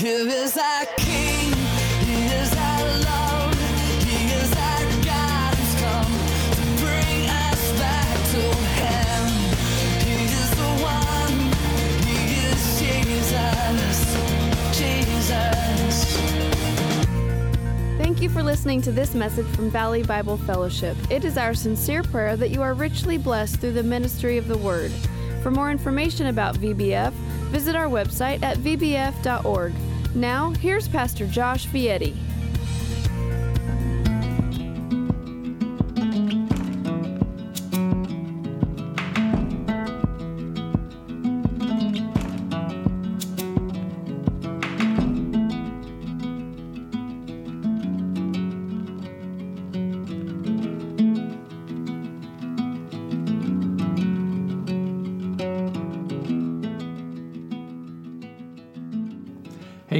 Our King. Thank you for listening to this message from Valley Bible Fellowship. It is our sincere prayer that you are richly blessed through the ministry of the Word. For more information about VBF, visit our website at vbf.org. Now, here's Pastor Josh Vietti.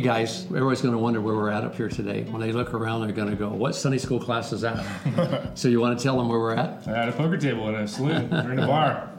Guys, everybody's going to wonder where we're at up here today. When they look around, they're going to go, "What Sunday school class is that?" so you want to tell them where we're at? At a poker table in a saloon or in a bar.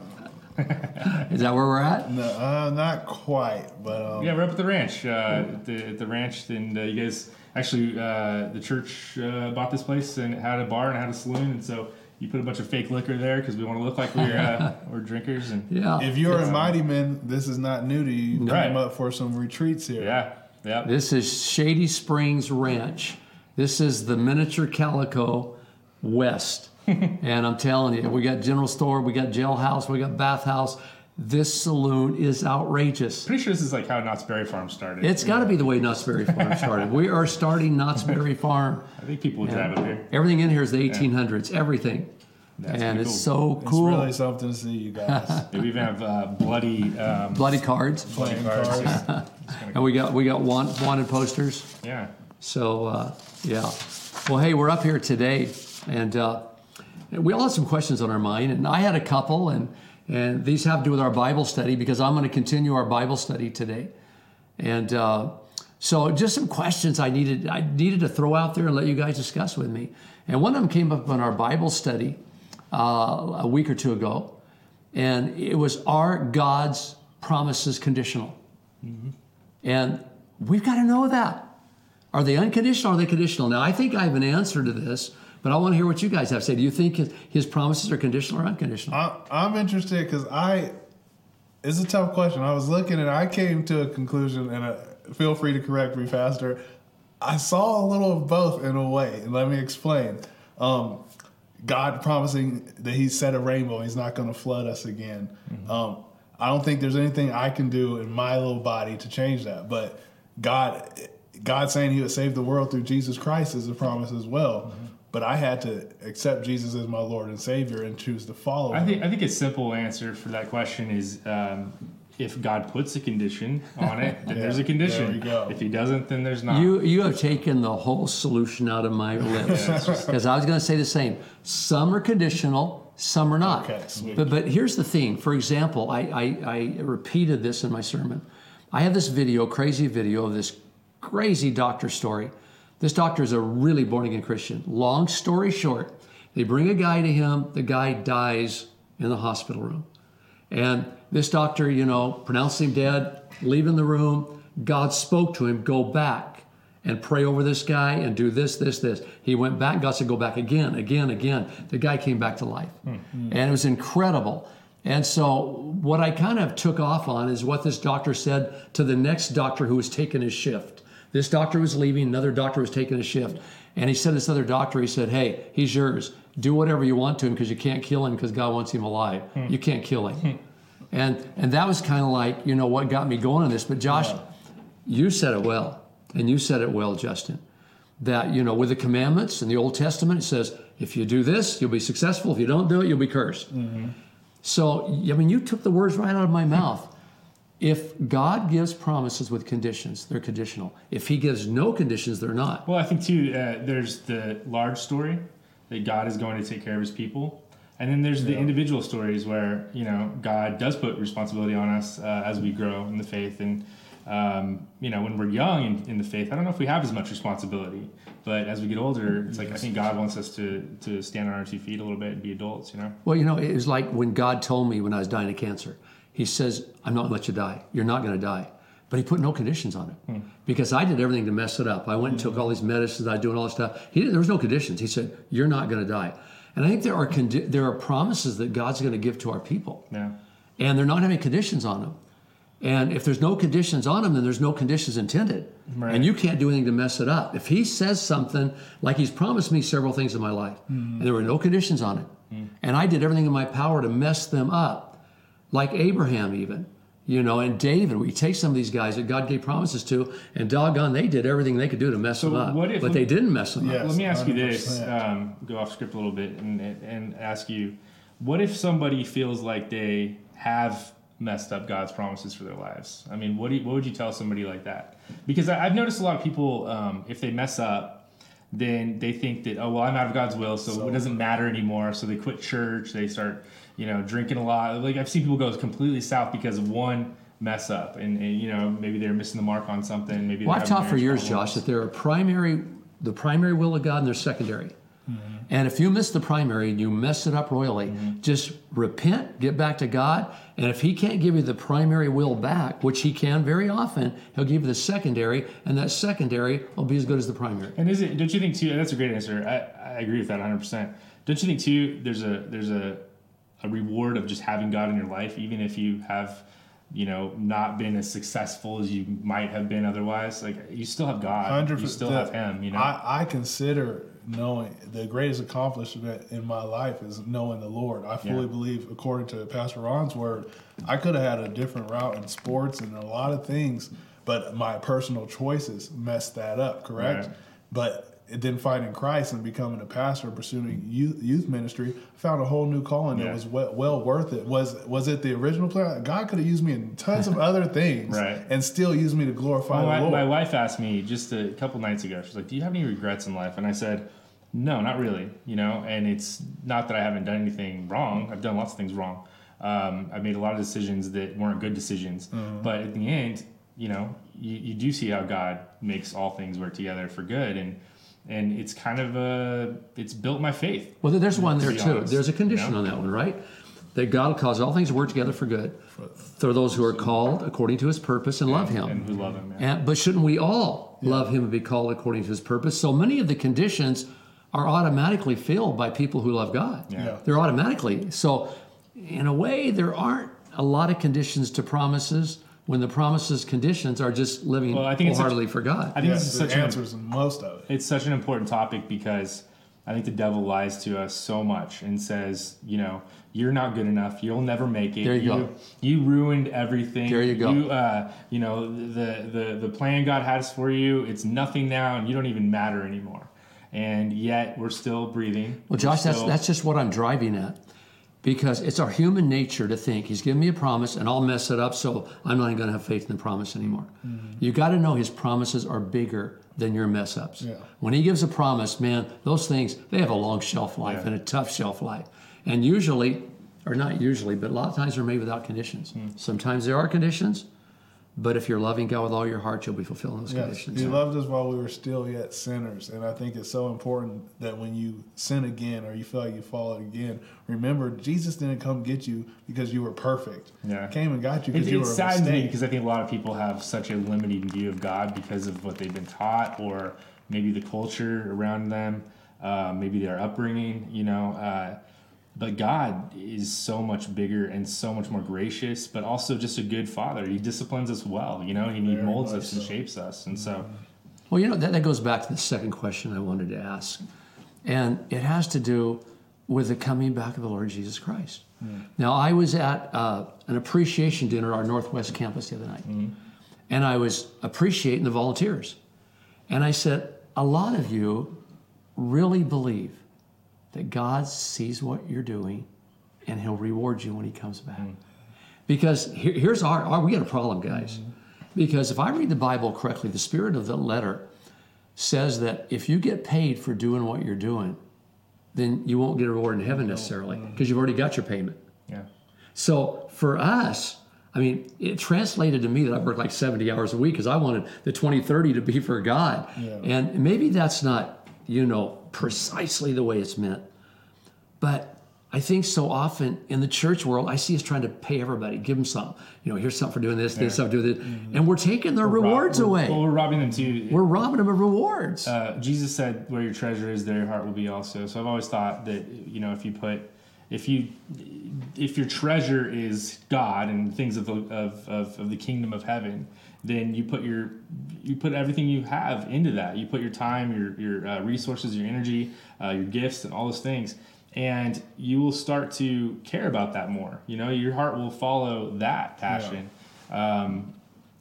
Is that where we're at? No, uh, not quite, but um, Yeah, we're up at the ranch. Uh, at, the, at the ranch, and uh, you guys actually, uh, the church uh, bought this place and it had a bar and it had a saloon, and so you put a bunch of fake liquor there because we want to look like we're uh, we're drinkers, and Yeah. if you're a mighty man, this is not new to you. You Right. Come up for some retreats here. yeah, yeah. This is Shady Springs Ranch. This is the miniature Calico West. and I'm telling you, we got general store, we got jailhouse, we got bathhouse. This saloon is outrageous. Pretty sure this is like how Knott's Berry Farm started. It's got to be the way Knott's Berry Farm started. we are starting Knott's Berry Farm. I think people would drive up here. Everything in here is the 1800s, everything. That's and it's cool. so cool. It's really something to see you guys We even have uh, bloody um, Bloody cards. playing cards. cards. Yeah. And we got we got want, wanted posters. yeah. So uh, yeah. Well, hey, we're up here today, and uh, we all had some questions on our mind, and I had a couple, and and these have to do with our Bible study because I'm going to continue our Bible study today, and uh, so just some questions I needed I needed to throw out there and let you guys discuss with me, and one of them came up in our Bible study uh, a week or two ago, and it was are God's promises conditional? And we've got to know that. Are they unconditional or are they conditional? Now, I think I have an answer to this, but I want to hear what you guys have to say. Do you think his, his promises are conditional or unconditional? I, I'm interested because I. It's a tough question. I was looking and I came to a conclusion, and uh, feel free to correct me faster. I saw a little of both in a way, and let me explain. Um, God promising that He set a rainbow, He's not going to flood us again. Um, I don't think there's anything I can do in my little body to change that, but God, God saying He would save the world through Jesus Christ is a promise as well. But I had to accept Jesus as my Lord and Savior and choose to follow I Him. think I think a simple answer for that question is um, if God puts a condition on it, then Yeah, there's a condition. there go. If He doesn't, then there's not. You you have taken the whole solution out of my lips because I was going to say the same. Some are conditional, some are not. Okay, sweet. But but here's the thing. For example, I, I I repeated this in my sermon. I have this video, crazy video of this crazy doctor story. This doctor is a really born again Christian. Long story short, they bring a guy to him. The guy dies in the hospital room. And this doctor, you know, pronounced him dead, leaving the room. God spoke to him, go back and pray over this guy and do this, this, this. He went back. God said, go back again, again, again. The guy came back to life. Hmm. Hmm. And it was incredible. And so, what I kind of took off on is what this doctor said to the next doctor who was taking his shift. This doctor was leaving, another doctor was taking a shift. And he said, to This other doctor, he said, Hey, he's yours. Do whatever you want to him because you can't kill him because God wants him alive. Hmm. You can't kill him. Hmm. And and that was kind of like, you know, what got me going on this. But Josh, you said it well, and you said it well, Justin. That, you know, with the commandments in the Old Testament, it says, if you do this, you'll be successful. If you don't do it, you'll be cursed. Mm-hmm. So, I mean, you took the words right out of my mouth. If God gives promises with conditions, they're conditional. If He gives no conditions, they're not. Well, I think too, uh, there's the large story that God is going to take care of His people, and then there's the individual stories where you know God does put responsibility on us uh, as we grow in the faith, and um, you know when we're young in, in the faith, I don't know if we have as much responsibility, but as we get older, it's like I think God wants us to to stand on our two feet a little bit and be adults, you know. Well, you know, it was like when God told me when I was dying of cancer, He says, I'm not going to let you die. You're not going to die. But he put no conditions on it hmm. because I did everything to mess it up. I went and took hmm. all these medicines. I was doing all this stuff. He didn't, there was no conditions. He said, "You're not going to die." And I think there are condi- there are promises that God's going to give to our people, Yeah. and they're not having conditions on them. And if there's no conditions on them, then there's no conditions intended, Right. and you can't do anything to mess it up. If He says something like He's promised me several things in my life, hmm. and there were no conditions on it, and I did everything in my power to mess them up, like Abraham even, you know, and David. We take some of these guys that God gave promises to, and doggone, they did everything they could do to mess them up, what if- but they didn't mess them Yeah. up. Let me ask you this: um, go off script a little bit and and ask you, what if somebody feels like they have messed up God's promises for their lives? I mean, what do you, what would you tell somebody like that? Because I, I've noticed a lot of people, um, if they mess up, then they think that oh well, I'm out of God's will, so, it doesn't matter anymore. So they quit church, they start you know drinking a lot. Like I've seen people go completely south because of one mess up, and, and you know maybe they're missing the mark on something. Maybe Well, I've taught for years, problems. Josh, that there are primary, the primary will of God and there's secondary. Mm-hmm. And if you miss the primary and you mess it up royally, mm-hmm. just repent, get back to God, and if He can't give you the primary will back, which He can very often, He'll give you the secondary, and that secondary will be as good as the primary. And is it? Don't you think too? That's a great answer. I, I agree with that 100. percent Don't you think too? There's a there's a a reward of just having God in your life, even if you have, you know, not been as successful as you might have been otherwise. Like you still have God. You still have Him. You know. I, I consider knowing the greatest accomplishment in my life is knowing the Lord. I fully Yeah. believe, according to Pastor Ron's word, I could have had a different route in sports and a lot of things, but my personal choices messed that up. Correct, Right. but. Then finding Christ and becoming a pastor, pursuing youth, youth ministry, found a whole new calling Yeah. that was well, well worth it. Was was it the original plan? God could have used me in tons of other things, Right. and still used me to glorify my, the Lord. my wife asked me just a couple nights ago. She's like, "Do you have any regrets in life?" And I said, "No, not really." You know, and it's not that I haven't done anything wrong. I've done lots of things wrong. Um, I made a lot of decisions that weren't good decisions. But at the end, you know, you, you do see how God makes all things work together for good, and and it's kind of a it's built my faith. Well, there's one there be too. honest, There's a condition you know? on that one, right? That God will cause all things to work together for good for those who are called according to His purpose and love Him. and who love Him. Yeah. And, but shouldn't we all love him and be called according to his purpose? So many of the conditions are automatically filled by people who love God. Yeah. They're automatically. So, in a way, there aren't a lot of conditions to promises when the promises conditions are just living Well, I think it's such- wholeheartedly for God. I think yes, this is the such an answers in most of it. it's such an important topic because I think the devil lies to us so much and says, you know, you're not good enough. You'll never make it. There you go. You ruined everything. There you go. You, uh, you know, the, the the plan God has for you, it's nothing now, and you don't even matter anymore. And yet we're still breathing. Well, We're Josh, that's that's just what I'm driving at, because it's our human nature to think He's given me a promise and I'll mess it up, so I'm not even going to have faith in the promise anymore. Mm-hmm. You got to know His promises are bigger than your mess ups. Yeah. When He gives a promise, man, those things they have a long shelf life Yeah. and a tough shelf life, and usually, or not usually, but a lot of times they're made without conditions. Mm. Sometimes there are conditions, but if you're loving God with all your heart, you'll be fulfilling those Yes, conditions. He loved us while we were still yet sinners, and I think it's so important that when you sin again or you feel like you fall again, remember Jesus didn't come get you because you were perfect. Yeah. He came and got you because you it were a saddens me mistake. because I think a lot of people have such a limiting view of God because of what they've been taught, or maybe the culture around them, uh, maybe their upbringing. You know, uh, but God is so much bigger and so much more gracious, but also just a good Father. He disciplines us well. You know, and He Very molds much us and shapes us, and so. Mm-hmm. Well, you know, that, that goes back to the second question I wanted to ask. And it has to do with the coming back of the Lord Jesus Christ. Mm-hmm. Now, I was at uh, an appreciation dinner at our Northwest campus the other night, mm-hmm. and I was appreciating the volunteers. And I said, A lot of you really believe that God sees what you're doing and He'll reward you when He comes back. Mm-hmm. Because here, here's our, our, we got a problem, guys. Mm-hmm. Because if I read the Bible correctly, the spirit of the letter says that if you get paid for doing what you're doing, then you won't get a reward in heaven necessarily mm-hmm. because you've already got your payment. Yeah. So for us, I mean, it translated to me that I worked like 70 hours a week because I wanted the 20, 30 to be for God. Yeah. And maybe that's not, you know, precisely the way it's meant. But I think so often in the church world, I see us trying to pay everybody, give them something. You know, here's something for doing this, this, something for doing this, and we're taking their rewards Rob- away. Well, we're robbing them too. we're robbing them of rewards. uh, Jesus said, "Where your treasure is, there your heart will be also." So I've always thought that you know, if you put, if you, if your treasure is God and things of the of, of, of the kingdom of heaven, then you put your you put everything you have into that. You put your time, your your uh, resources, your energy, uh, your gifts, and all those things. And you will start to care about that more. You know, your heart will follow that passion. Um,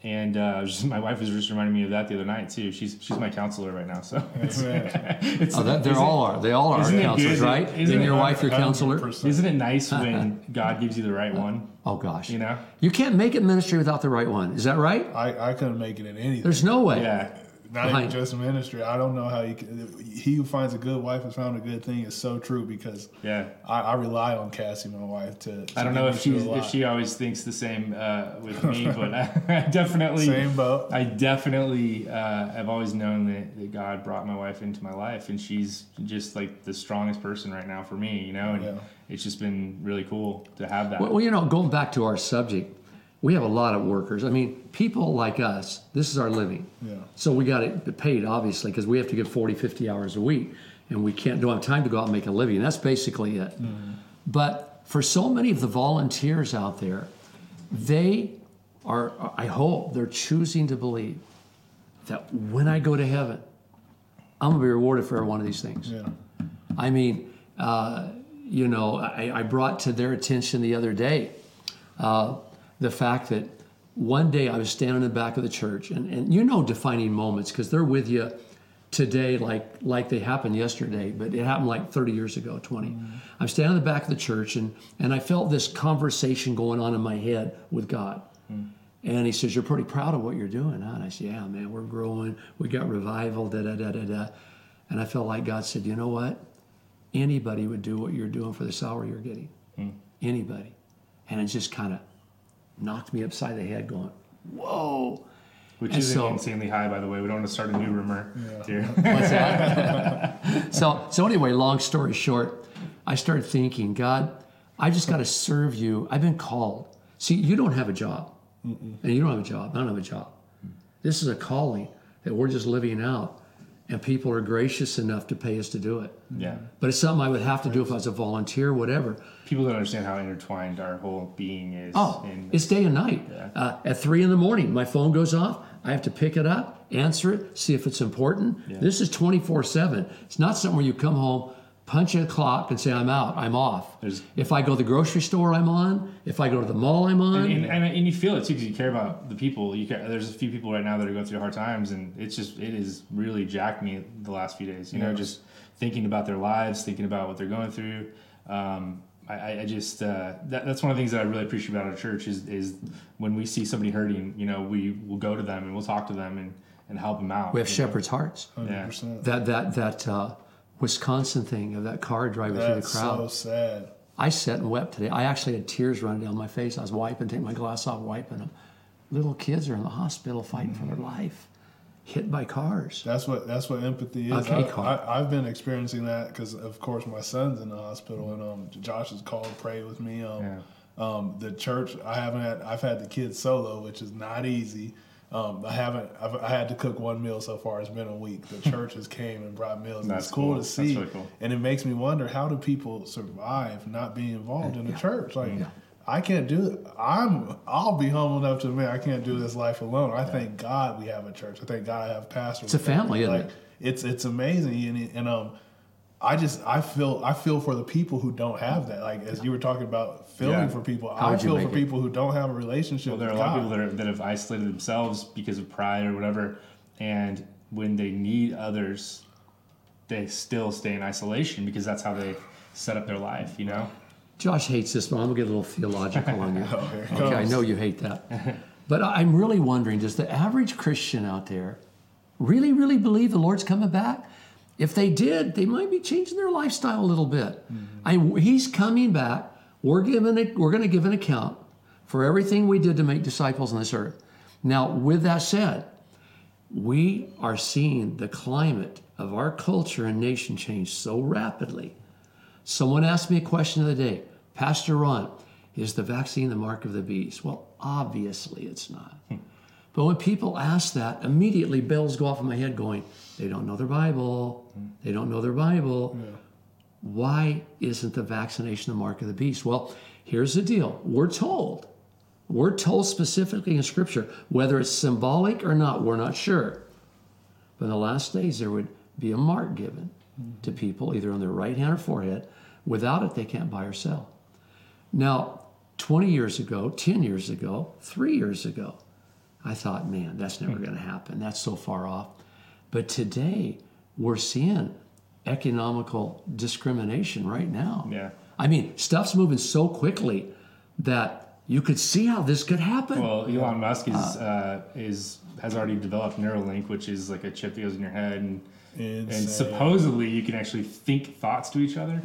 and uh, just, my wife was just reminding me of that the other night too. She's she's my counselor right now, so it's, it's oh, that, they're isn't- all are. They all are isn't counselors, right? Isn't Isn't it your wife your counselor? Isn't it nice when God gives you the right one? Oh gosh. You know? You can't make it ministry without the right one. Is that right? I, I couldn't make it in anything. There's no way. Yeah. Not Behind- even just ministry. I don't know how you can. He who finds a good wife has found a good thing is so true because Yeah. I, I rely on Cassie, my wife, to. to I don't know if through she's if she always thinks the same uh, with me, but I, I definitely Same boat. I definitely uh, have always known that, that God brought my wife into my life, and she's just like the strongest person right now for me, you know. And Yeah. it's just been really cool to have that. Well, well, you know, going back to our subject, we have a lot of workers. I mean, people like us, this is our living. Yeah. So we got it paid, obviously, because we have to give 40, 50 hours a week, and we can't, don't have time to go out and make a living. That's basically it. But for so many of the volunteers out there, they are, I hope, they're choosing to believe that when I go to heaven, I'm going to be rewarded for every one of these things. Yeah. I mean, uh, you know, I, I brought to their attention the other day uh, the fact that one day I was standing in the back of the church, and, and you know defining moments because they're with you today like like they happened yesterday, but it happened like 30 years ago, 20. Mm-hmm. I'm standing in the back of the church, and and I felt this conversation going on in my head with God. Mm. And he says, You're pretty proud of what you're doing, huh? And I said, Yeah, man, we're growing. We got revival, da da da da da. And I felt like God said, You know what? Anybody would do what you're doing for the salary you're getting. Mm. Anybody. And it just kind of knocked me upside the head, going, Whoa. which and is so- insanely high, by the way. We don't want to start a new rumor here. What's that? so, so anyway, long story short, I started thinking, God, I just got to serve you. I've been called. See, you don't have a job, and you don't have a job. I don't have a job. This is a calling that we're just living out, and people are gracious enough to pay us to do it. yeah. But it's something I would have to do if I was a volunteer, whatever. People don't understand how intertwined our whole being is. Oh, in- it's day and night. Uh, at three in the morning, my phone goes off. I have to pick it up, answer it, see if it's important. This is 24 7. It's not something where you come home, punch a clock, and say, I'm out, I'm off. There's- if I go to the grocery store, I'm on. If I go to the mall, I'm on. and, and, and you feel it too because you care about the people. You care, there's a few people right now that are going through hard times, and it's just it is really jacked me the last few days. You know, just thinking about their lives, thinking about what they're going through. Um, I- I, I just uh, that, that's one of the things that I really appreciate about our church is is when we see somebody hurting, you know, we will go to them and we'll talk to them and, and help them out. we have you know? shepherd's hearts. 100%. That, that, that uh, Wisconsin thing of that car driving through the That's crowd. so sad. I sat and wept today. I actually had tears running down my face. I was wiping, taking my glass off, wiping them. Little kids are in the hospital fighting for their life, hit by cars. That's what that's what empathy is. Okay, I, Carl. I, I've been experiencing that because, of course, my son's in the hospital, and um, Josh has called, prayed with me. Um, Yeah. um, the church, I haven't had. I've had the kids solo, which is not easy. Um, I haven't. I've, I had to cook one meal so far. It's been a week. The churches came and brought meals. and That's it's cool, cool. to see, really cool. and it makes me wonder how do people survive not being involved in the church? Like. I can't do it. I'm. I'll be humble enough to admit I can't do this life alone. I thank God we have a church. I thank God I have pastors. It's a family, isn't like, it? It's it's amazing, and, and um, I just I feel I feel for the people who don't have that. Like as you were talking about feeling Yeah. for people, How I would you feel for it? people who don't have a relationship. Well, there are a with lot of people that, are, that have isolated themselves because of pride or whatever, and when they need others, they still stay in isolation because that's how they set up their life. You know. Josh hates this, but I'm gonna get a little theological on you. Oh, here it okay, I know you hate that. But I'm really wondering, does the average Christian out there really, really believe the Lord's coming back? If they did, they might be changing their lifestyle a little bit. Mm-hmm. I, he's coming back. We're giving a, we're going to give an account for everything we did to make disciples on this earth. Now, with that said, we are seeing the climate of our culture and nation change so rapidly Someone asked me a question of the day Pastor Ron, is the vaccine the mark of the beast? Well, obviously it's not. Hmm. But when people ask that, immediately bells go off in my head going, they don't know their Bible. Hmm. They don't know their Bible. Why isn't the vaccination the mark of the beast? Well, here's the deal we're told, we're told specifically in Scripture, whether it's symbolic or not, we're not sure. But in the last days, there would be a mark given to people, either on their right hand or forehead. Without it, they can't buy or sell. Now, 20 years ago, 10 years ago, three years ago, I thought, man, that's never hmm. going to happen. That's so far off. But today, we're seeing economical discrimination right now. Yeah. I mean, stuff's moving so quickly that you could see how this could happen. Well, Elon Musk is uh, is has already developed Neuralink, which is like a chip that goes in your head, and and supposedly you can actually think thoughts to each other.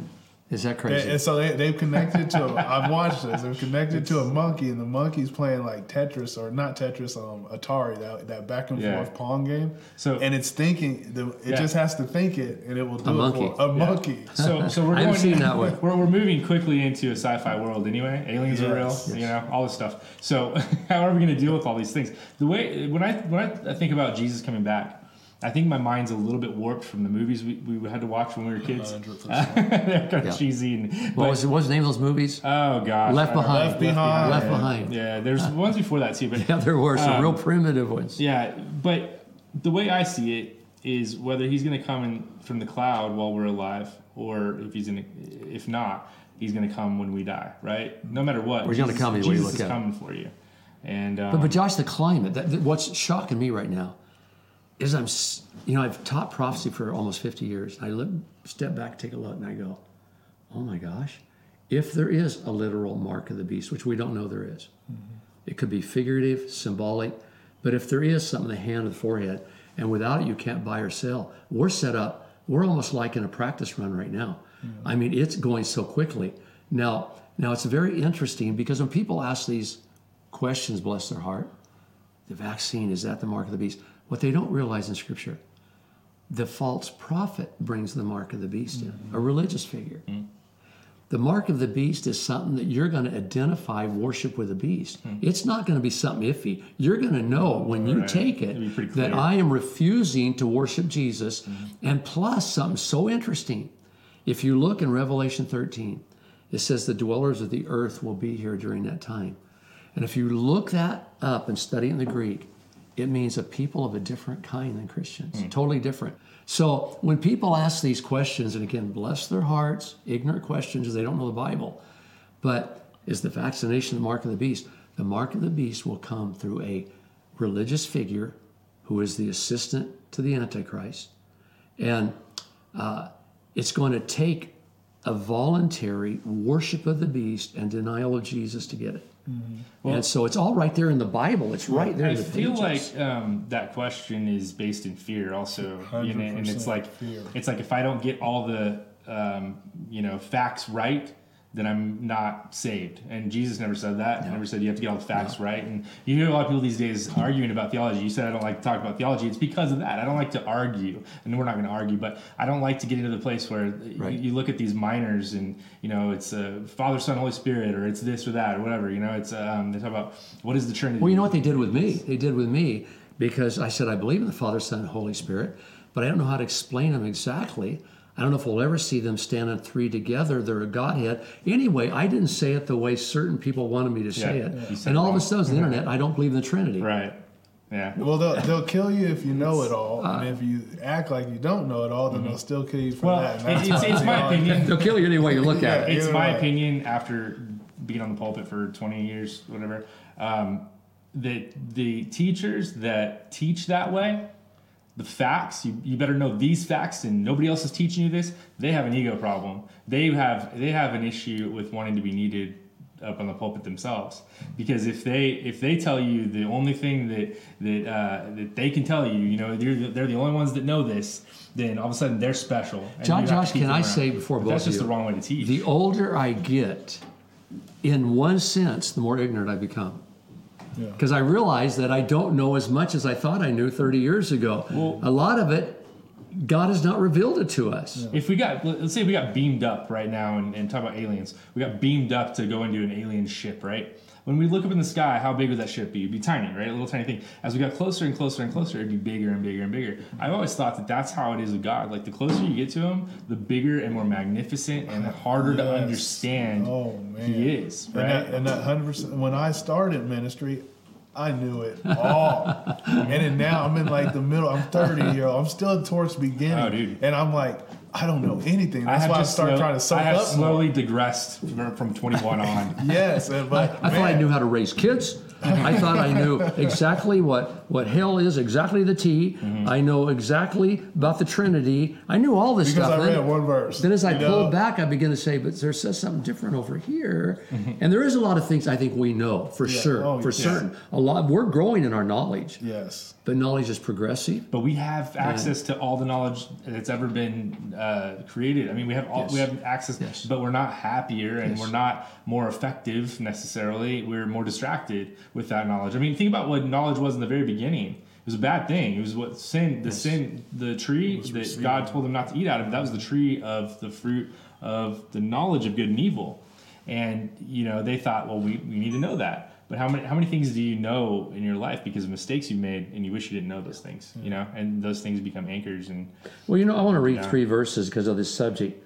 Is that And, crazy? and so they, they've connected to. I've watched this. They're connected to a monkey, and the monkey's playing like Tetris or not Tetris, um, Atari, that that back and Yeah. forth Pong game. So- and it's thinking. The, it Yeah. just has to think it, and it will do A it monkey. for a monkey. So, so we're I haven't going. seen that one. We're, we're moving quickly into a sci-fi world anyway. Aliens are real, Yes. you know, all this stuff. So, how are we going to deal with all these things? The way when I when I think about Jesus coming back, I think my mind's a little bit warped from the movies we, we had to watch when we were kids. They're kind of Yeah. cheesy and. what was, what was the name of those movies? Oh gosh, Left I don't know. Behind. Left Behind. Left Yeah. Behind. Yeah, there's ones before that too, but Yeah, there were some Um, real primitive ones. Yeah, but the way I see it is whether he's going to come in from the cloud while we're alive, or if he's in, if not, he's going to come when we die. Right? No matter what, Well, he's gonna come either way Jesus is coming for you. And um, But, but Josh, the climate, that, that- what's shocking me right now is I'm, you know, I've taught prophecy for almost 50 years. I look, step back, take a look, and I go, oh my gosh, if there is a literal mark of the beast, which we don't know there is, mm-hmm. it could be figurative, symbolic, but if there is something, the hand or the forehead, and without it you can't buy or sell, we're set up, we're almost like in a practice run right now. Mm-hmm. I mean, it's going so quickly. Now, now it's very interesting because when people ask these questions, bless their heart, the vaccine is that the mark of the beast? What they don't realize in Scripture, the false prophet brings the mark of the beast in, a mm-hmm. religious figure. Mm-hmm. The mark of the beast is something that you're going to identify worship with the beast. Mm-hmm. It's not going to be something iffy. You're going to know when you Right. take it It'll be pretty that. I am refusing to worship Jesus. And plus, something so interesting. If you look in Revelation 13, it says the dwellers of the earth will be here during that time. And if you look that up and study in the Greek, it means a people of a different kind than Christians, totally different. So when people ask these questions, and again, bless their hearts, ignorant questions, they don't know the Bible. But is the vaccination the mark of the beast? The mark of the beast will come through a religious figure who is the assistant to the Antichrist. And uh, it's going to take a voluntary worship of the beast and denial of Jesus to get it. And so it's all right there in the Bible. It's right there I in the feel pages. like um, that question is based in fear, also, you know, and it's like fear. it's like if I don't get all the um, you know facts right, then I'm not saved. And Jesus never said that. He never said you have to get all the facts right. And you hear a lot of people these days arguing about theology. You said I don't like to talk about theology. It's because of that. I don't like to argue, and we're not going to argue. But I don't like to get into the place where Right. you, you look at these minors and you know it's uh, Father, Son, Holy Spirit, or it's this or that or whatever. You know, it's um, they talk about what is the Trinity. Well, you know what they did with me? They did with me because I said I believe in the Father, Son, and Holy Spirit, but I don't know how to explain them exactly. I don't know if we'll ever see them stand standing three together. They're a Godhead. Anyway, I didn't say it the way certain people wanted me to say Yeah, it. you And all it of a sudden, on the internet, I don't believe in the Trinity. Right. Yeah. Well, they'll, they'll kill you if you know it all, Uh, and if you act like you don't know it all, then they'll still kill you for Well, that. And it's, it's my they are. opinion. They'll kill you any way you look at it. It's my way. opinion after being on the pulpit for 20 years, whatever, um, that the teachers that teach that way, the facts, you, you better know these facts and nobody else is teaching you this, they have an ego problem. They have they have an issue with wanting to be needed up on the pulpit themselves. Because if they if they tell you the only thing that that uh, that they can tell you, you know, they're, the- they're the only ones that know this, then all of a sudden they're special. and Josh, you have to Josh, can I around. say before But both that's just you, the wrong way to teach. The older I get, in one sense, the more ignorant I become. Yeah. Because I realize that I don't know as much as I thought I knew 30 years ago. Well- a lot of it God has not revealed it to us. If we got, let's say we got beamed up right now and, and talk about aliens. We got beamed up to go into an alien ship, right? When we look up in the sky, how big would that ship be? It'd be tiny, right? A little tiny thing. As we got closer and closer and closer, it'd be bigger and bigger and bigger. I've always thought that that's how it is with God. Like the closer you get to Him, the bigger and more magnificent and harder to understand Oh man, He is, And right? that, and that hundred percent. When I started ministry, I knew it all, and then now I'm in like the middle. I'm 30 year old. I'm still towards the beginning, Oh, dude. and I'm like, I don't know anything. That's have why I just started slow- trying to soak I have up slowly more. digressed from, from 21 on. Yes, but I thought I knew how to raise kids. I thought I knew exactly what, what hell is, exactly the T. I know exactly about the Trinity. I knew all this because stuff. I Then- one verse. Then as I know? pulled back, I began to say, but there says something different over here. And there is a lot of things I think we know for sure, Oh, for yeah. certain. A lot we're growing in our knowledge. yes, But knowledge is progressive. But we have access to all the knowledge that's ever been uh, created. I mean, we have all, we have access, Yes. but we're not happier and Yes. we're not more effective necessarily. We're more distracted with that knowledge. I mean, think about what knowledge was in the very beginning. It was a bad thing. It was what sin, the sin, the tree that God told them not to eat out of. That was the tree of the fruit of the knowledge of good and evil. And you know, they thought, well, we, we need to know that. But how many how many things do you know in your life because of mistakes you made and you wish you didn't know those things? You know, and those things become anchors. And Well, you know, I want to read Yeah. three verses because of this subject.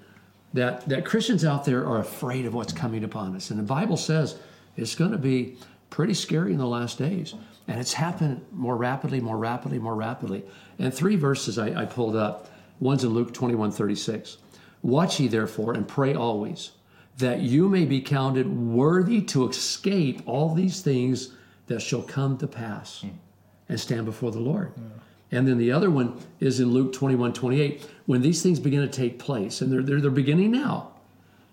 That that Christians out there are afraid of what's coming upon us, and the Bible says it's going to be pretty scary in the last days, and it's happened more rapidly, more rapidly, more rapidly. And three verses I, I pulled up. One's in Luke twenty one thirty six. Watch ye therefore and pray always, that you may be counted worthy to escape all these things that shall come to pass hmm. and stand before the Lord. And then the other one is in Luke 21 28. When these things begin to take place, and they're, they're, they're beginning now,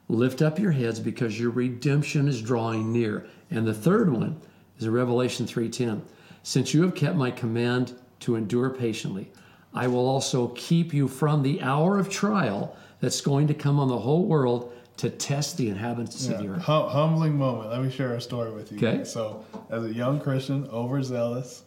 lift up your heads because your redemption is drawing near. And the third one is Revelation 3:10. Since you have kept my command to endure patiently, I will also keep you from the hour of trial that's going to come on the whole world to test the inhabitants of the earth. Hum- humbling moment. Let me share a story with you. Okay. So, as a young Christian, overzealous,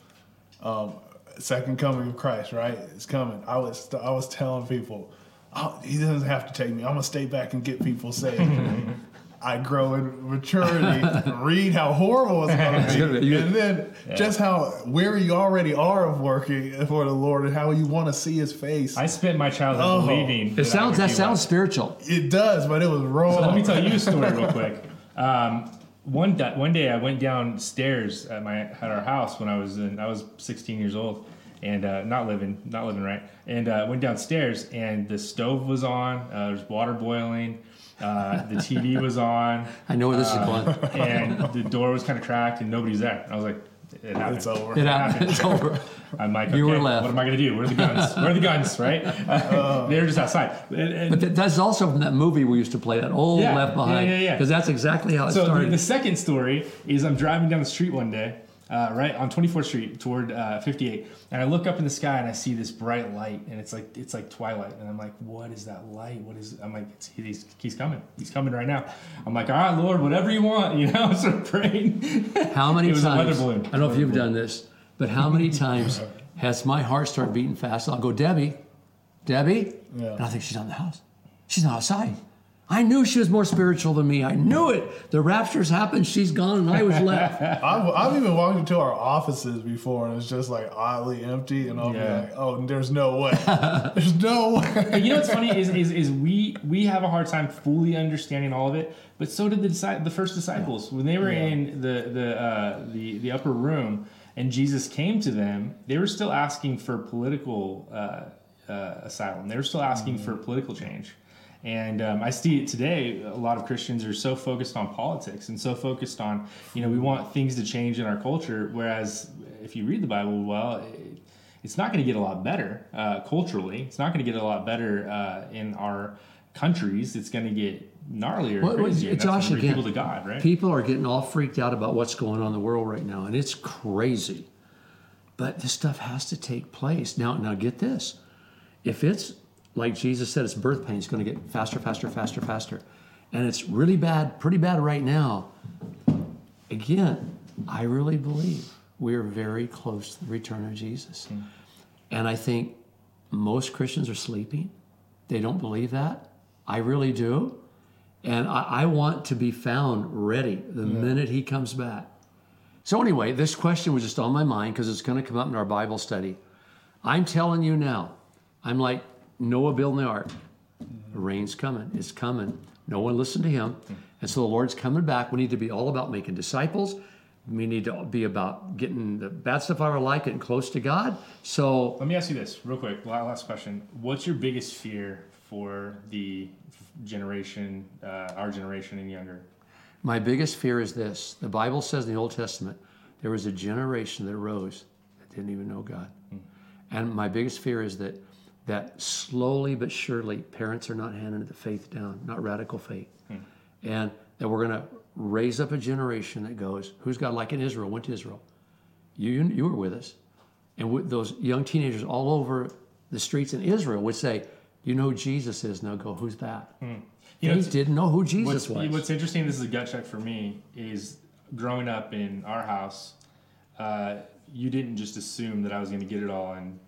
um, second coming of Christ, right? It's coming. I was I was telling people, oh, he doesn't have to take me. I'm gonna stay back and get people saved. I grow in maturity, read how horrible it's going to be, be- and then just how weary you already are of working for the Lord, and how you want to see His face. I spent my childhood Oh. believing. It sounds that sounds like- spiritual. it does, but it was wrong. Let me tell you a story real quick. Um, one da- one day I went downstairs at my at our house when I was in, I was 16 years old and uh, not living not living right and uh, went downstairs and the stove was on uh, there was water boiling uh, the TV was on I know where this is going. and the door was kind of cracked and nobody's there and I was like it happened. It's over. It happened. It's over. I'm like, You okay, were left. what am I gonna do? Where are the guns? Where are the guns? Right? They're just outside. And- and- But that's also from that movie we used to play, that old Yeah, Left Behind. yeah, yeah, yeah. Because that's exactly how it So the, the second story is I'm driving down the street one day, uh, right on 24th Street toward uh, 58, and I look up in the sky and I see this bright light, and it's like it's like twilight, and I'm like, what is that light? What is? I'm like, it's, he's, he's coming, he's coming right now. I'm like, all right, Lord, whatever you want, you know. So I'm praying. how many it was a times? I don't know if you've done this, but how many times has my heart started beating fast? I'll go, Debbie, Debbie, Yeah. and I think she's not in the house. She's not outside. I knew she was more spiritual than me. I knew it. The rapture's happened. She's gone, and I was left. I've, I've even walked into our offices before and it's just like oddly empty, and I'll Yeah. be like, "Oh, there's no way, there's no way." But you know what's funny is, is is we we have a hard time fully understanding all of it, but so did the disci- the first disciples when they were in the the uh, the the upper room and Jesus came to them. They were still asking for political uh, uh, asylum. They were still asking for political change. And um, I see it today. A lot of Christians are so focused on politics and so focused on, you know, we want things to change in our culture. Whereas if you read the Bible well, it, it's not going to get a lot better uh, culturally. It's not going to get a lot better uh, in our countries. It's going to get gnarlier, well, crazier. Josh, again, people to God, right? People are getting all freaked out about what's going on in the world right now, and it's crazy. But this stuff has to take place. Now, now get this. If it's like Jesus said, it's birth pain, it's going to get faster, faster, faster, faster. And it's really bad, pretty bad right now. Again, I really believe we're very close to the return of Jesus. Hmm. And I think most Christians are sleeping. They don't believe that. I really do. And I, I want to be found ready the minute he comes back. So, anyway, this question was just on my mind because it's going to come up in our Bible study. I'm telling you now, I'm like Noah building the ark. The rain's coming. It's coming. No one listened to him. And so the Lord's coming back. We need to be all about making disciples. We need to be about getting the bad stuff out of our life, getting close to God. So Let me ask you this real quick. Last question. What's your biggest fear for the generation, uh, our generation and younger? my biggest fear is this. The Bible says in the Old Testament, there was a generation that arose that didn't even know God. And my biggest fear is that that slowly but surely parents are not handing the faith down, not radical faith. And that we're going to raise up a generation that goes, who's God? Like in Israel, went to Israel. You, you, were with us. And with those young teenagers all over the streets in Israel would say, you know who Jesus is? Now go, who's that? You they it's- didn't know who Jesus What's, was. what's interesting, this is a gut check for me, is growing up in our house, uh, you didn't just assume that I was going to get it all in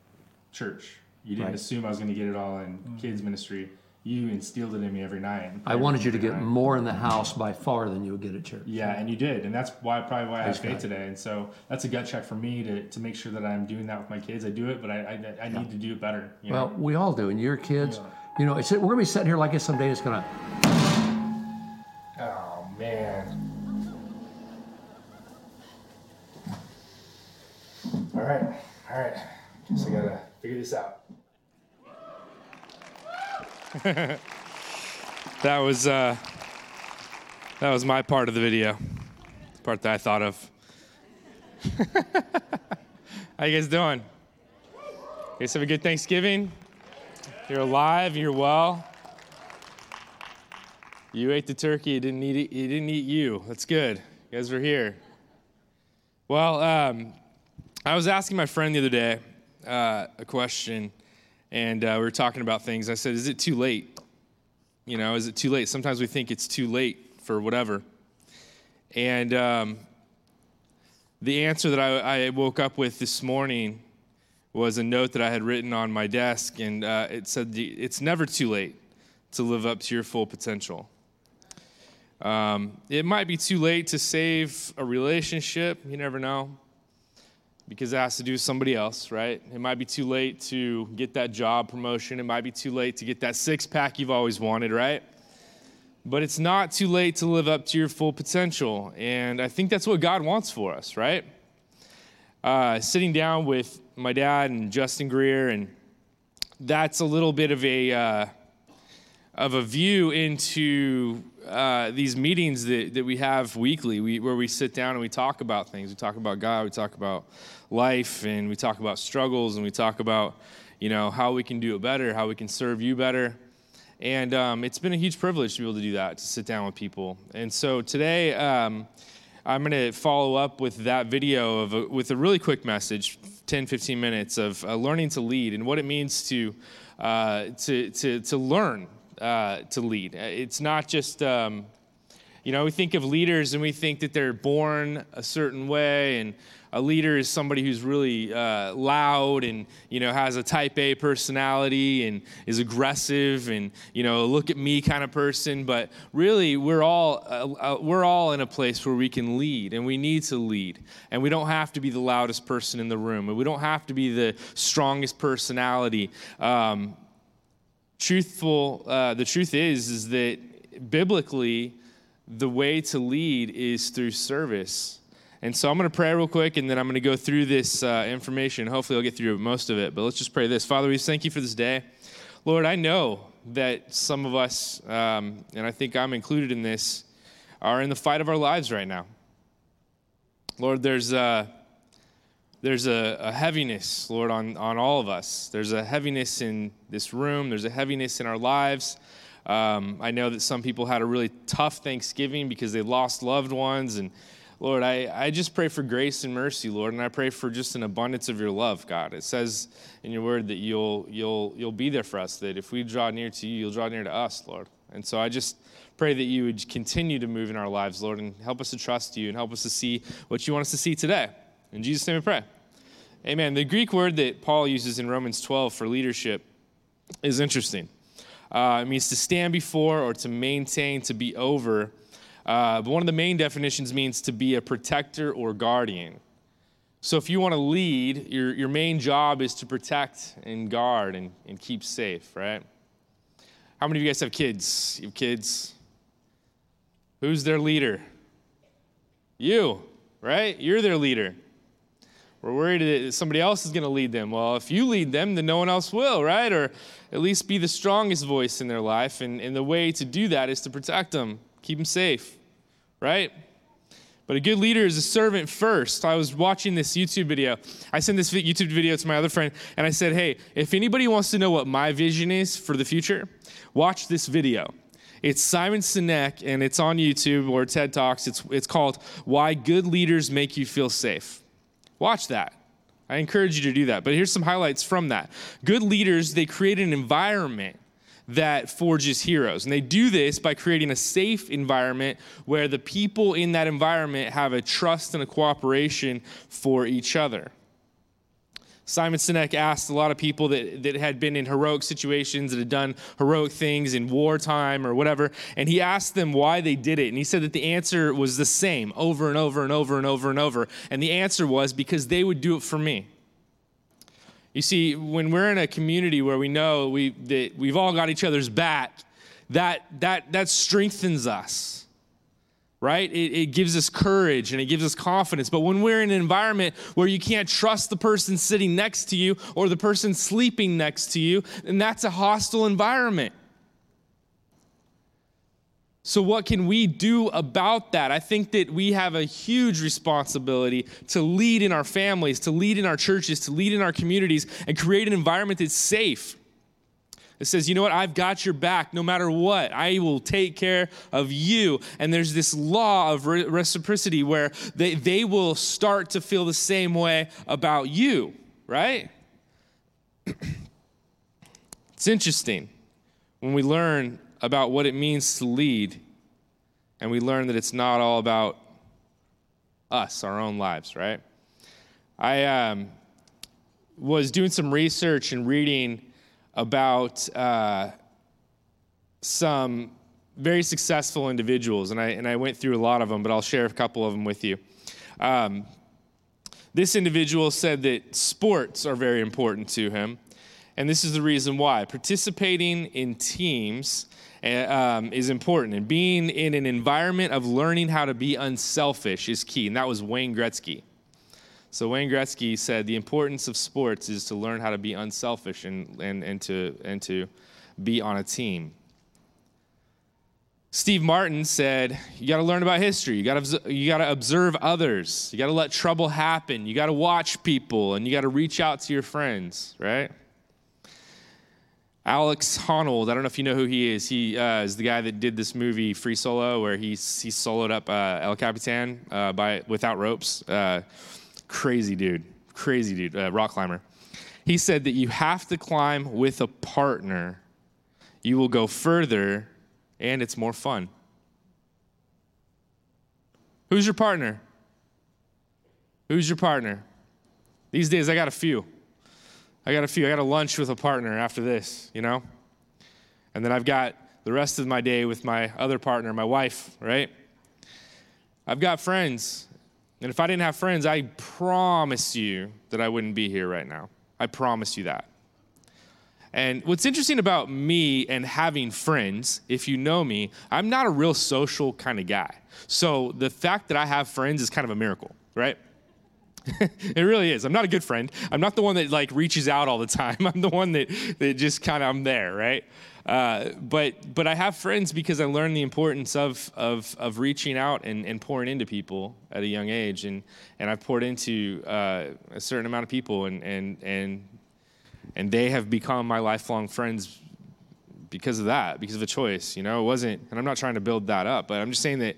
church. You didn't Right. assume I was going to get it all in mm. kids ministry. You instilled it in me every night. I wanted you to get night. more in the house by far than you would get at church. Yeah, and you did, and that's why probably why I have faith God. today. And so that's a gut check for me to, to make sure that I'm doing that with my kids. I do it, but I I, I need to do it better. You Well, know? we all do, and your kids, you know, it's, we're gonna be sitting here like this someday. It's gonna, Oh man. All right, all right. Guess I gotta figure this out. that was uh, that was my part of the video, the part that I thought of. How you guys doing? You guys have a good Thanksgiving. You're alive. You're well. You ate the turkey. It didn't eat it. It didn't eat you. That's good. You guys were here. Well, um, I was asking my friend the other day uh, a question, and uh, we were talking about things. I said, "Is it too late? You know, is it too late? Sometimes we think it's too late for whatever." And um, the answer that I, I woke up with this morning was a note that I had written on my desk, and uh, it said, "It's never too late to live up to your full potential." Um, it might be too late to save a relationship. You never know. Because it has to do with somebody else, right? It might be too late to get that job promotion. It might be too late to get that six pack you've always wanted, right? But it's not too late to live up to your full potential. And I think that's what God wants for us, right? Uh, sitting down with my dad and Justin Greer, and that's a little bit of a. Uh, of a view into uh, these meetings that, that we have weekly, we, where we sit down and we talk about things. We talk about God, we talk about life, and we talk about struggles, and we talk about, you know, how we can do it better, how we can serve you better. And um, it's been a huge privilege to be able to do that, to sit down with people. And so today, um, I'm going to follow up with that video of a, with a really quick message, 10, 15 minutes of uh, learning to lead and what it means to uh, to, to to learn uh, to lead. Uh, It's not just um, you know, we think of leaders and we think that they're born a certain way, and a leader is somebody who's really uh, loud and, you know, has a type A personality and is aggressive and, you know, look at me kind of person. But really, we're all, uh, uh, we're all in a place where we can lead and we need to lead. And we don't have to be the loudest person in the room, and we don't have to be the strongest personality. Um, truthful uh, the truth is is that biblically the way to lead is through service. And so i'm going to pray real quick and then i'm going to go through this uh, information. Hopefully i'll get through most of it but let's just pray this. Father we thank you for this day. Lord i know that some of us um, and i think i'm included in this are in the fight of our lives right now. Lord there's uh, there's a, a heaviness, Lord, on, on all of us. There's a heaviness in this room, there's a heaviness in our lives. Um, I know that some people had a really tough Thanksgiving because they lost loved ones. And Lord, I, I just pray for grace and mercy, Lord, and I pray for just an abundance of your love, God. It says in your word that you'll, you'll, you'll be there for us, that if we draw near to you, you'll draw near to us, Lord. And so I just pray that you would continue to move in our lives, Lord, and help us to trust you and help us to see what you want us to see today. In Jesus' name we pray. Amen. The Greek word that Paul uses in Romans 12 for leadership is interesting. Uh, it means to stand before or to maintain, to be over. Uh, but one of the main definitions means to be a protector or guardian. So if you want to lead, your, your main job is to protect and guard and, and keep safe, right? How many of you guys have kids? You have kids? Who's their leader? You, right? You're their leader. We're worried that somebody else is going to lead them. Well, if you lead them, then no one else will, right? Or at least be the strongest voice in their life. And, and the way to do that is to protect them, keep them safe, right? But a good leader is a servant first. I was watching this YouTube video. I sent this YouTube video to my other friend, and I said, Hey, if anybody wants to know what my vision is for the future, watch this video. It's Simon Sinek, and it's on YouTube or TED Talks. It's, it's called Why Good Leaders Make You Feel Safe. Watch that. I encourage you to do that. But here's some highlights from that. Good leaders, they create an environment that forges heroes. And they do this by creating a safe environment where the people in that environment have a trust and a cooperation for each other. Simon Sinek asked a lot of people that, that had been in heroic situations, that had done heroic things in wartime or whatever, and he asked them why they did it. And he said that the answer was the same over and over and over and over and over. And the answer was because they would do it for me. You see, when we're in a community where we know we, that we've all got each other's back, that, that, that strengthens us right? It, it, gives us courage and it gives us confidence. But when we're in an environment where you can't trust the person sitting next to you or the person sleeping next to you, then that's a hostile environment. So, what can we do about that? I think that we have a huge responsibility to lead in our families, to lead in our churches, to lead in our communities, and create an environment that's safe it says, you know what? I've got your back no matter what. I will take care of you. And there's this law of re- reciprocity where they, they will start to feel the same way about you, right? it's interesting when we learn about what it means to lead and we learn that it's not all about us, our own lives, right? I um, was doing some research and reading about uh, some very successful individuals, and I, and I went through a lot of them, but I'll share a couple of them with you. Um, this individual said that sports are very important to him, and this is the reason why. Participating in teams uh, um, is important, and being in an environment of learning how to be unselfish is key, and that was Wayne Gretzky. So Wayne Gretzky said the importance of sports is to learn how to be unselfish and, and, and, to, and to be on a team. Steve Martin said, You got to learn about history. You got to you got to observe others. You got to let trouble happen. You got to watch people and you got to reach out to your friends, right? Alex Honnold, I don't know if you know who he is. He uh, is the guy that did this movie Free Solo, where he he soloed up uh, El Capitan uh, by without ropes. Crazy dude, crazy dude, uh, rock climber. He said that you have to climb with a partner. You will go further and it's more fun. Who's your partner? Who's your partner? These days, I got a few. I got a few. I got a lunch with a partner after this, you know? And then I've got the rest of my day with my other partner, my wife, right? I've got friends. And if I didn't have friends, I promise you that I wouldn't be here right now. I promise you that. And what's interesting about me and having friends, if you know me, I'm not a real social kind of guy. So the fact that I have friends is kind of a miracle, right? it really is. I'm not a good friend. I'm not the one that like reaches out all the time. I'm the one that that just kind of I'm there, right? Uh, but but I have friends because I learned the importance of of of reaching out and, and pouring into people at a young age, and and I've poured into uh, a certain amount of people, and and and and they have become my lifelong friends because of that, because of a choice. You know, it wasn't, and I'm not trying to build that up, but I'm just saying that.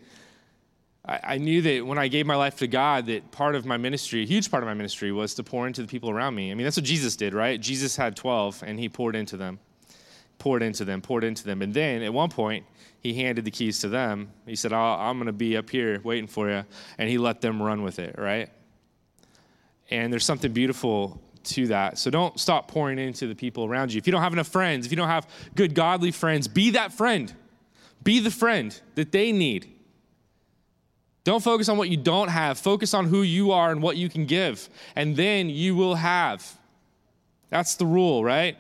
I, I knew that when I gave my life to God, that part of my ministry, a huge part of my ministry, was to pour into the people around me. I mean, that's what Jesus did, right? Jesus had 12, and he poured into them poured into them, poured into them. And then at one point, he handed the keys to them. He said, I'm going to be up here waiting for you. And he let them run with it, right? And there's something beautiful to that. So don't stop pouring into the people around you. If you don't have enough friends, if you don't have good, godly friends, be that friend. Be the friend that they need. Don't focus on what you don't have. Focus on who you are and what you can give. And then you will have. That's the rule, right?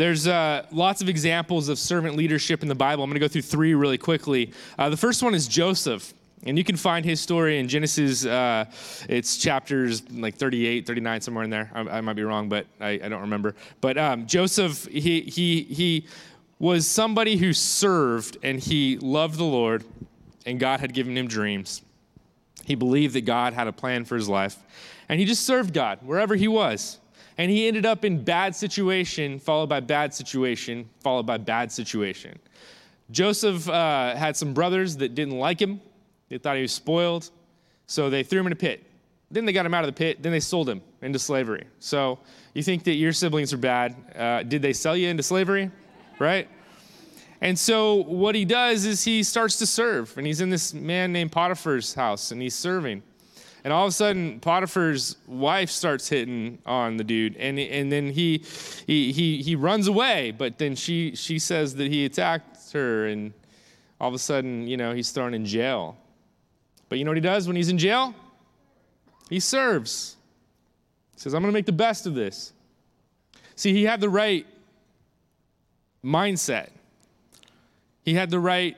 There's uh, lots of examples of servant leadership in the Bible. I'm going to go through three really quickly. Uh, the first one is Joseph. And you can find his story in Genesis. Uh, it's chapters like 38, 39, somewhere in there. I, I might be wrong, but I, I don't remember. But um, Joseph, he, he, he was somebody who served and he loved the Lord, and God had given him dreams. He believed that God had a plan for his life, and he just served God wherever he was. And he ended up in bad situation, followed by bad situation, followed by bad situation. Joseph uh, had some brothers that didn't like him. They thought he was spoiled, so they threw him in a pit. Then they got him out of the pit. Then they sold him into slavery. So you think that your siblings are bad? Uh, did they sell you into slavery? Right? And so what he does is he starts to serve, and he's in this man named Potiphar's house, and he's serving. And all of a sudden, Potiphar's wife starts hitting on the dude, and and then he he he he runs away. But then she she says that he attacked her, and all of a sudden, you know, he's thrown in jail. But you know what he does when he's in jail? He serves. He says, "I'm going to make the best of this." See, he had the right mindset. He had the right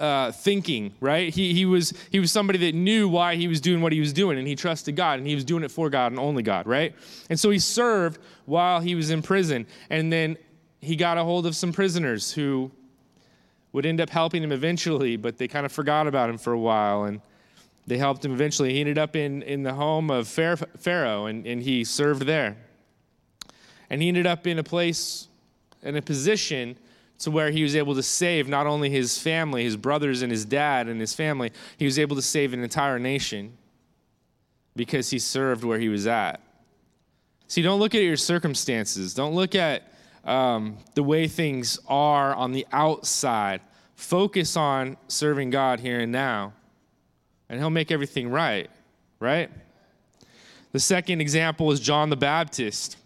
uh, thinking, right? He, he, was, he was somebody that knew why he was doing what he was doing, and he trusted God, and he was doing it for God and only God, right? And so he served while he was in prison. And then he got a hold of some prisoners who would end up helping him eventually, but they kind of forgot about him for a while. And they helped him eventually. He ended up in, in the home of Pharaoh, and, and he served there. And he ended up in a place, in a position to where he was able to save not only his family, his brothers and his dad and his family, he was able to save an entire nation because he served where he was at. See, don't look at your circumstances. Don't look at um, the way things are on the outside. Focus on serving God here and now, and He'll make everything right, right? The second example is John the Baptist.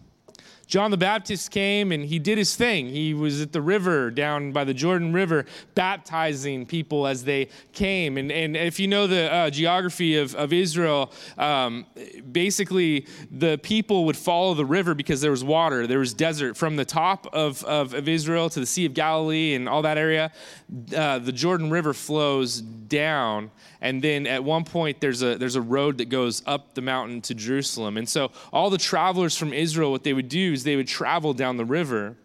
John the Baptist came and he did his thing. He was at the river down by the Jordan River baptizing people as they came. And, and if you know the uh, geography of, of Israel, um, basically the people would follow the river because there was water, there was desert. From the top of, of, of Israel to the Sea of Galilee and all that area, uh, the Jordan River flows down and then at one point there's a there's a road that goes up the mountain to Jerusalem. And so all the travelers from Israel, what they would do they would travel down the river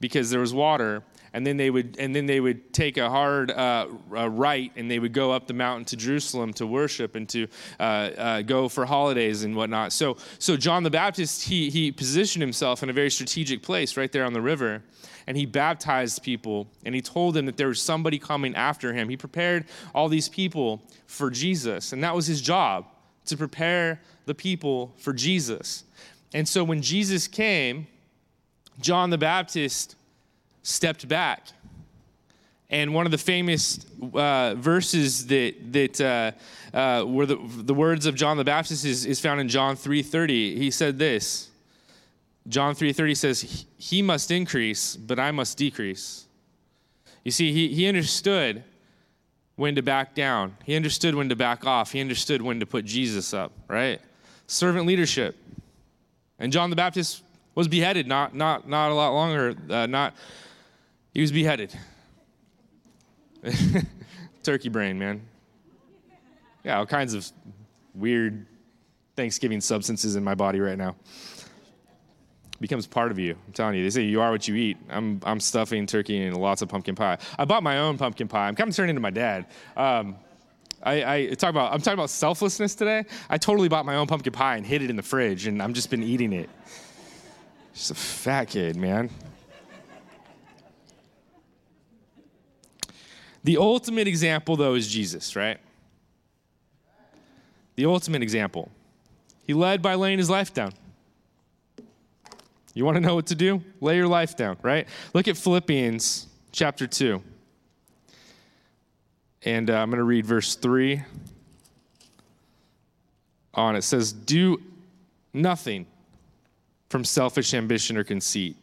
because there was water, and then they would and then they would take a hard uh, right and they would go up the mountain to Jerusalem to worship and to uh, uh, go for holidays and whatnot. So so John the Baptist he he positioned himself in a very strategic place right there on the river and he baptized people and he told them that there was somebody coming after him. He prepared all these people for Jesus, and that was his job to prepare the people for Jesus. And so when Jesus came, John the Baptist stepped back. And one of the famous uh, verses that, that uh, uh, were the, the words of John the Baptist is, is found in John 3.30. He said this, John 3:30 says, "He must increase, but I must decrease." You see, he, he understood when to back down. He understood when to back off. He understood when to put Jesus up, right? Servant leadership. And John the Baptist was beheaded not not not a lot longer uh, not he was beheaded. Turkey brain, man. Yeah, all kinds of weird Thanksgiving substances in my body right now becomes part of you. I'm telling you, they say you are what you eat. I'm, I'm stuffing turkey and lots of pumpkin pie. I bought my own pumpkin pie. I'm kind of turning into my dad. Um, I, I, talk about I'm talking about selflessness today. I totally bought my own pumpkin pie and hid it in the fridge, and I've just been eating it. Just a fat kid, man. The ultimate example, though, is Jesus, right? The ultimate example. He led by laying his life down. You want to know what to do? Lay your life down, right? Look at Philippians chapter 2. And uh, I'm going to read verse 3 on. It says, Do nothing from selfish ambition or conceit.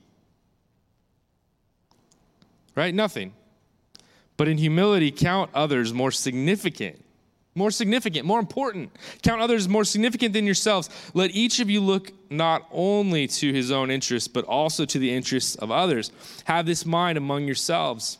Right? Nothing. But in humility, count others more significant. More significant, more important. Count others more significant than yourselves. Let each of you look not only to his own interests, but also to the interests of others. Have this mind among yourselves,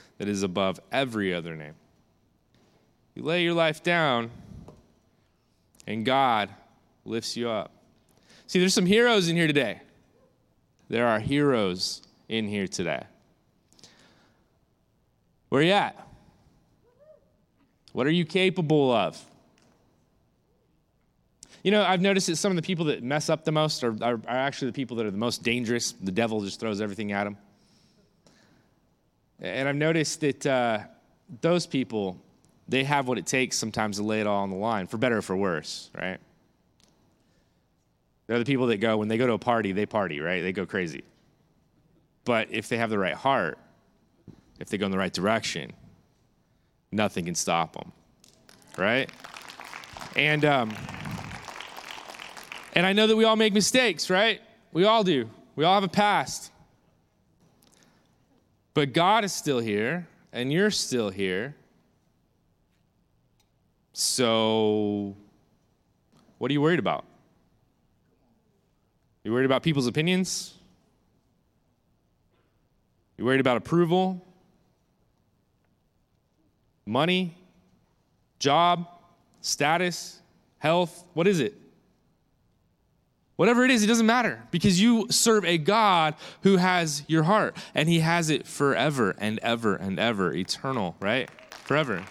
that is above every other name. You lay your life down, and God lifts you up. See, there's some heroes in here today. There are heroes in here today. Where are you at? What are you capable of? You know, I've noticed that some of the people that mess up the most are, are, are, actually the people that are the most dangerous. The devil just throws everything at them. And I've noticed that uh, those people, they have what it takes sometimes to lay it all on the line, for better or for worse, right? They're the people that go, when they go to a party, they party, right? They go crazy. But if they have the right heart, if they go in the right direction, nothing can stop them, right? And um, and I know that we all make mistakes, right? We all do. We all have a past. But God is still here, and you're still here. So, what are you worried about? You worried about people's opinions? You worried about approval? money, job, status, health. What is it? Whatever it is, it doesn't matter because you serve a God who has your heart and he has it forever and ever and ever, eternal, right? Forever.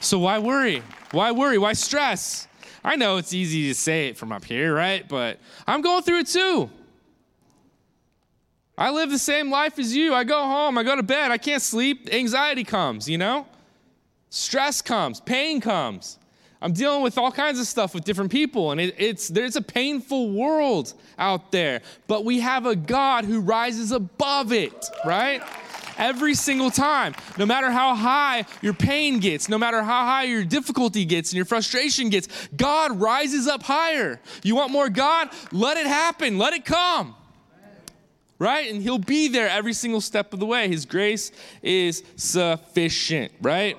So why worry? Why worry? Why stress? I know it's easy to say it from up here, right? But I'm going through it too. I live the same life as you. I go home, I go to bed, I can't sleep, anxiety comes, you know? Stress comes, pain comes. I'm dealing with all kinds of stuff with different people, and it, it's there's a painful world out there, but we have a God who rises above it, right? Every single time, no matter how high your pain gets, no matter how high your difficulty gets and your frustration gets, God rises up higher. You want more God? Let it happen, let it come. Right? And He'll be there every single step of the way. His grace is sufficient, right?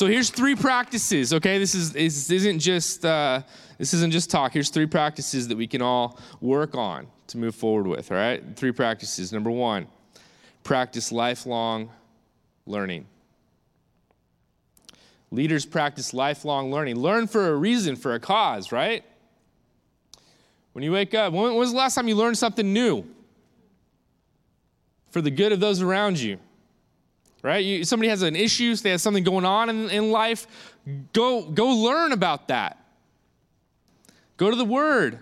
So here's three practices. Okay, this is this isn't just uh, this isn't just talk. Here's three practices that we can all work on to move forward with. All right, three practices. Number one, practice lifelong learning. Leaders practice lifelong learning. Learn for a reason, for a cause, right? When you wake up, when was the last time you learned something new? For the good of those around you right? You, somebody has an issue, they have something going on in, in life, go, go learn about that. Go to the Word.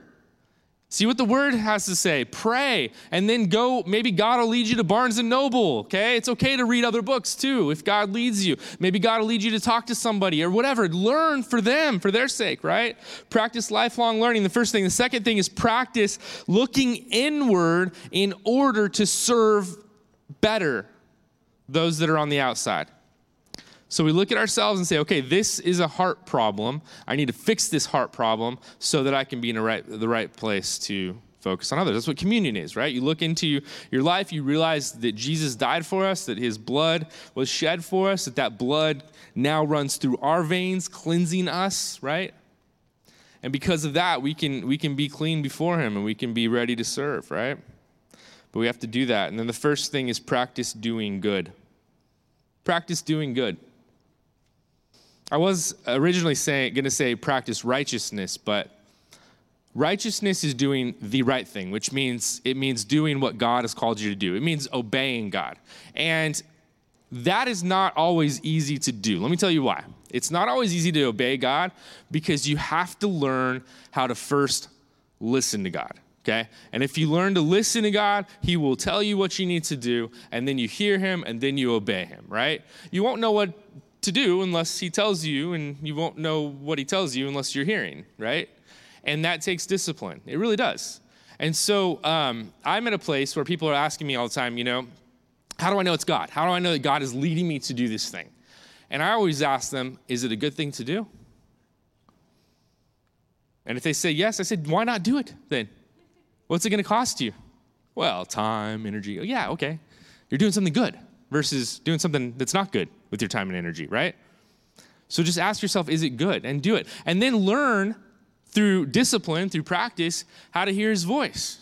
See what the Word has to say. Pray. And then go, maybe God will lead you to Barnes and Noble, okay? It's okay to read other books too if God leads you. Maybe God will lead you to talk to somebody or whatever. Learn for them, for their sake, right? Practice lifelong learning, the first thing. The second thing is practice looking inward in order to serve better those that are on the outside. So we look at ourselves and say, okay, this is a heart problem. I need to fix this heart problem so that I can be in the right, the right place to focus on others. That's what communion is, right? You look into your life, you realize that Jesus died for us, that his blood was shed for us, that that blood now runs through our veins, cleansing us, right? And because of that, we can, we can be clean before him and we can be ready to serve, right? But we have to do that. And then the first thing is practice doing good. Practice doing good. I was originally saying going to say practice righteousness, but righteousness is doing the right thing, which means it means doing what God has called you to do. It means obeying God. And that is not always easy to do. Let me tell you why. It's not always easy to obey God because you have to learn how to first listen to God. Okay? And if you learn to listen to God, He will tell you what you need to do, and then you hear Him, and then you obey Him, right? You won't know what to do unless He tells you, and you won't know what He tells you unless you're hearing, right? And that takes discipline. It really does. And so um, I'm at a place where people are asking me all the time, you know, how do I know it's God? How do I know that God is leading me to do this thing? And I always ask them, is it a good thing to do? And if they say yes, I said, why not do it then? What's it going to cost you? Well, time, energy. Oh, yeah, okay. You're doing something good versus doing something that's not good with your time and energy, right? So just ask yourself, is it good? And do it. And then learn through discipline, through practice, how to hear his voice.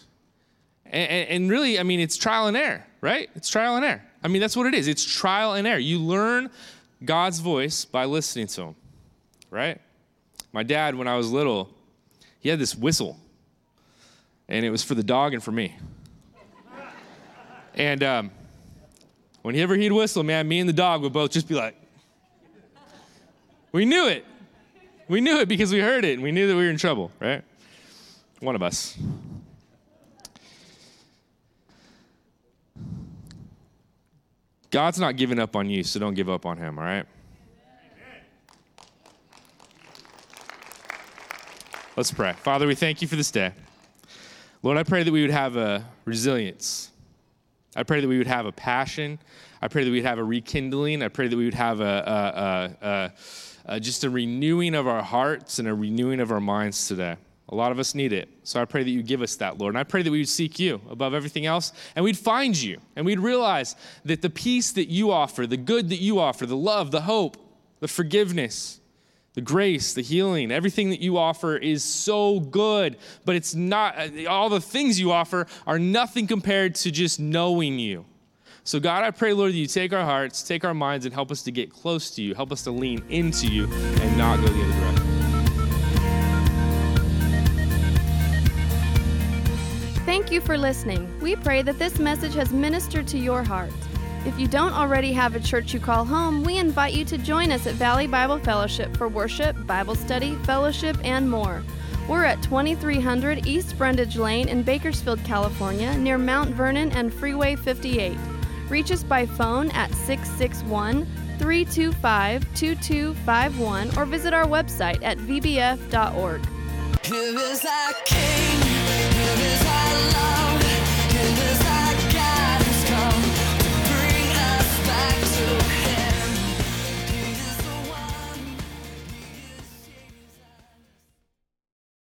And, and, really, I mean, it's trial and error, right? It's trial and error. I mean, that's what it is. It's trial and error. You learn God's voice by listening to him, right? My dad, when I was little, he had this whistle, and it was for the dog and for me. And um, whenever he'd whistle, man, me and the dog would both just be like, we knew it. We knew it because we heard it and we knew that we were in trouble, right? One of us. God's not giving up on you, so don't give up on him, all right? Let's pray. Father, we thank you for this day. Lord, I pray that we would have a resilience. I pray that we would have a passion. I pray that we would have a rekindling. I pray that we would have a, a, a, a just a renewing of our hearts and a renewing of our minds today. A lot of us need it. So I pray that you give us that, Lord. And I pray that we would seek you above everything else and we'd find you and we'd realize that the peace that you offer, the good that you offer, the love, the hope, the forgiveness, the grace, the healing, everything that you offer is so good, but it's not, all the things you offer are nothing compared to just knowing you. So, God, I pray, Lord, that you take our hearts, take our minds, and help us to get close to you. Help us to lean into you and not go the other direction. Thank you for listening. We pray that this message has ministered to your heart. If you don't already have a church you call home, we invite you to join us at Valley Bible Fellowship for worship, Bible study, fellowship, and more. We're at 2300 East Brundage Lane in Bakersfield, California, near Mount Vernon and Freeway 58. Reach us by phone at 661 325 2251 or visit our website at vbf.org. Here is our King, here is our love.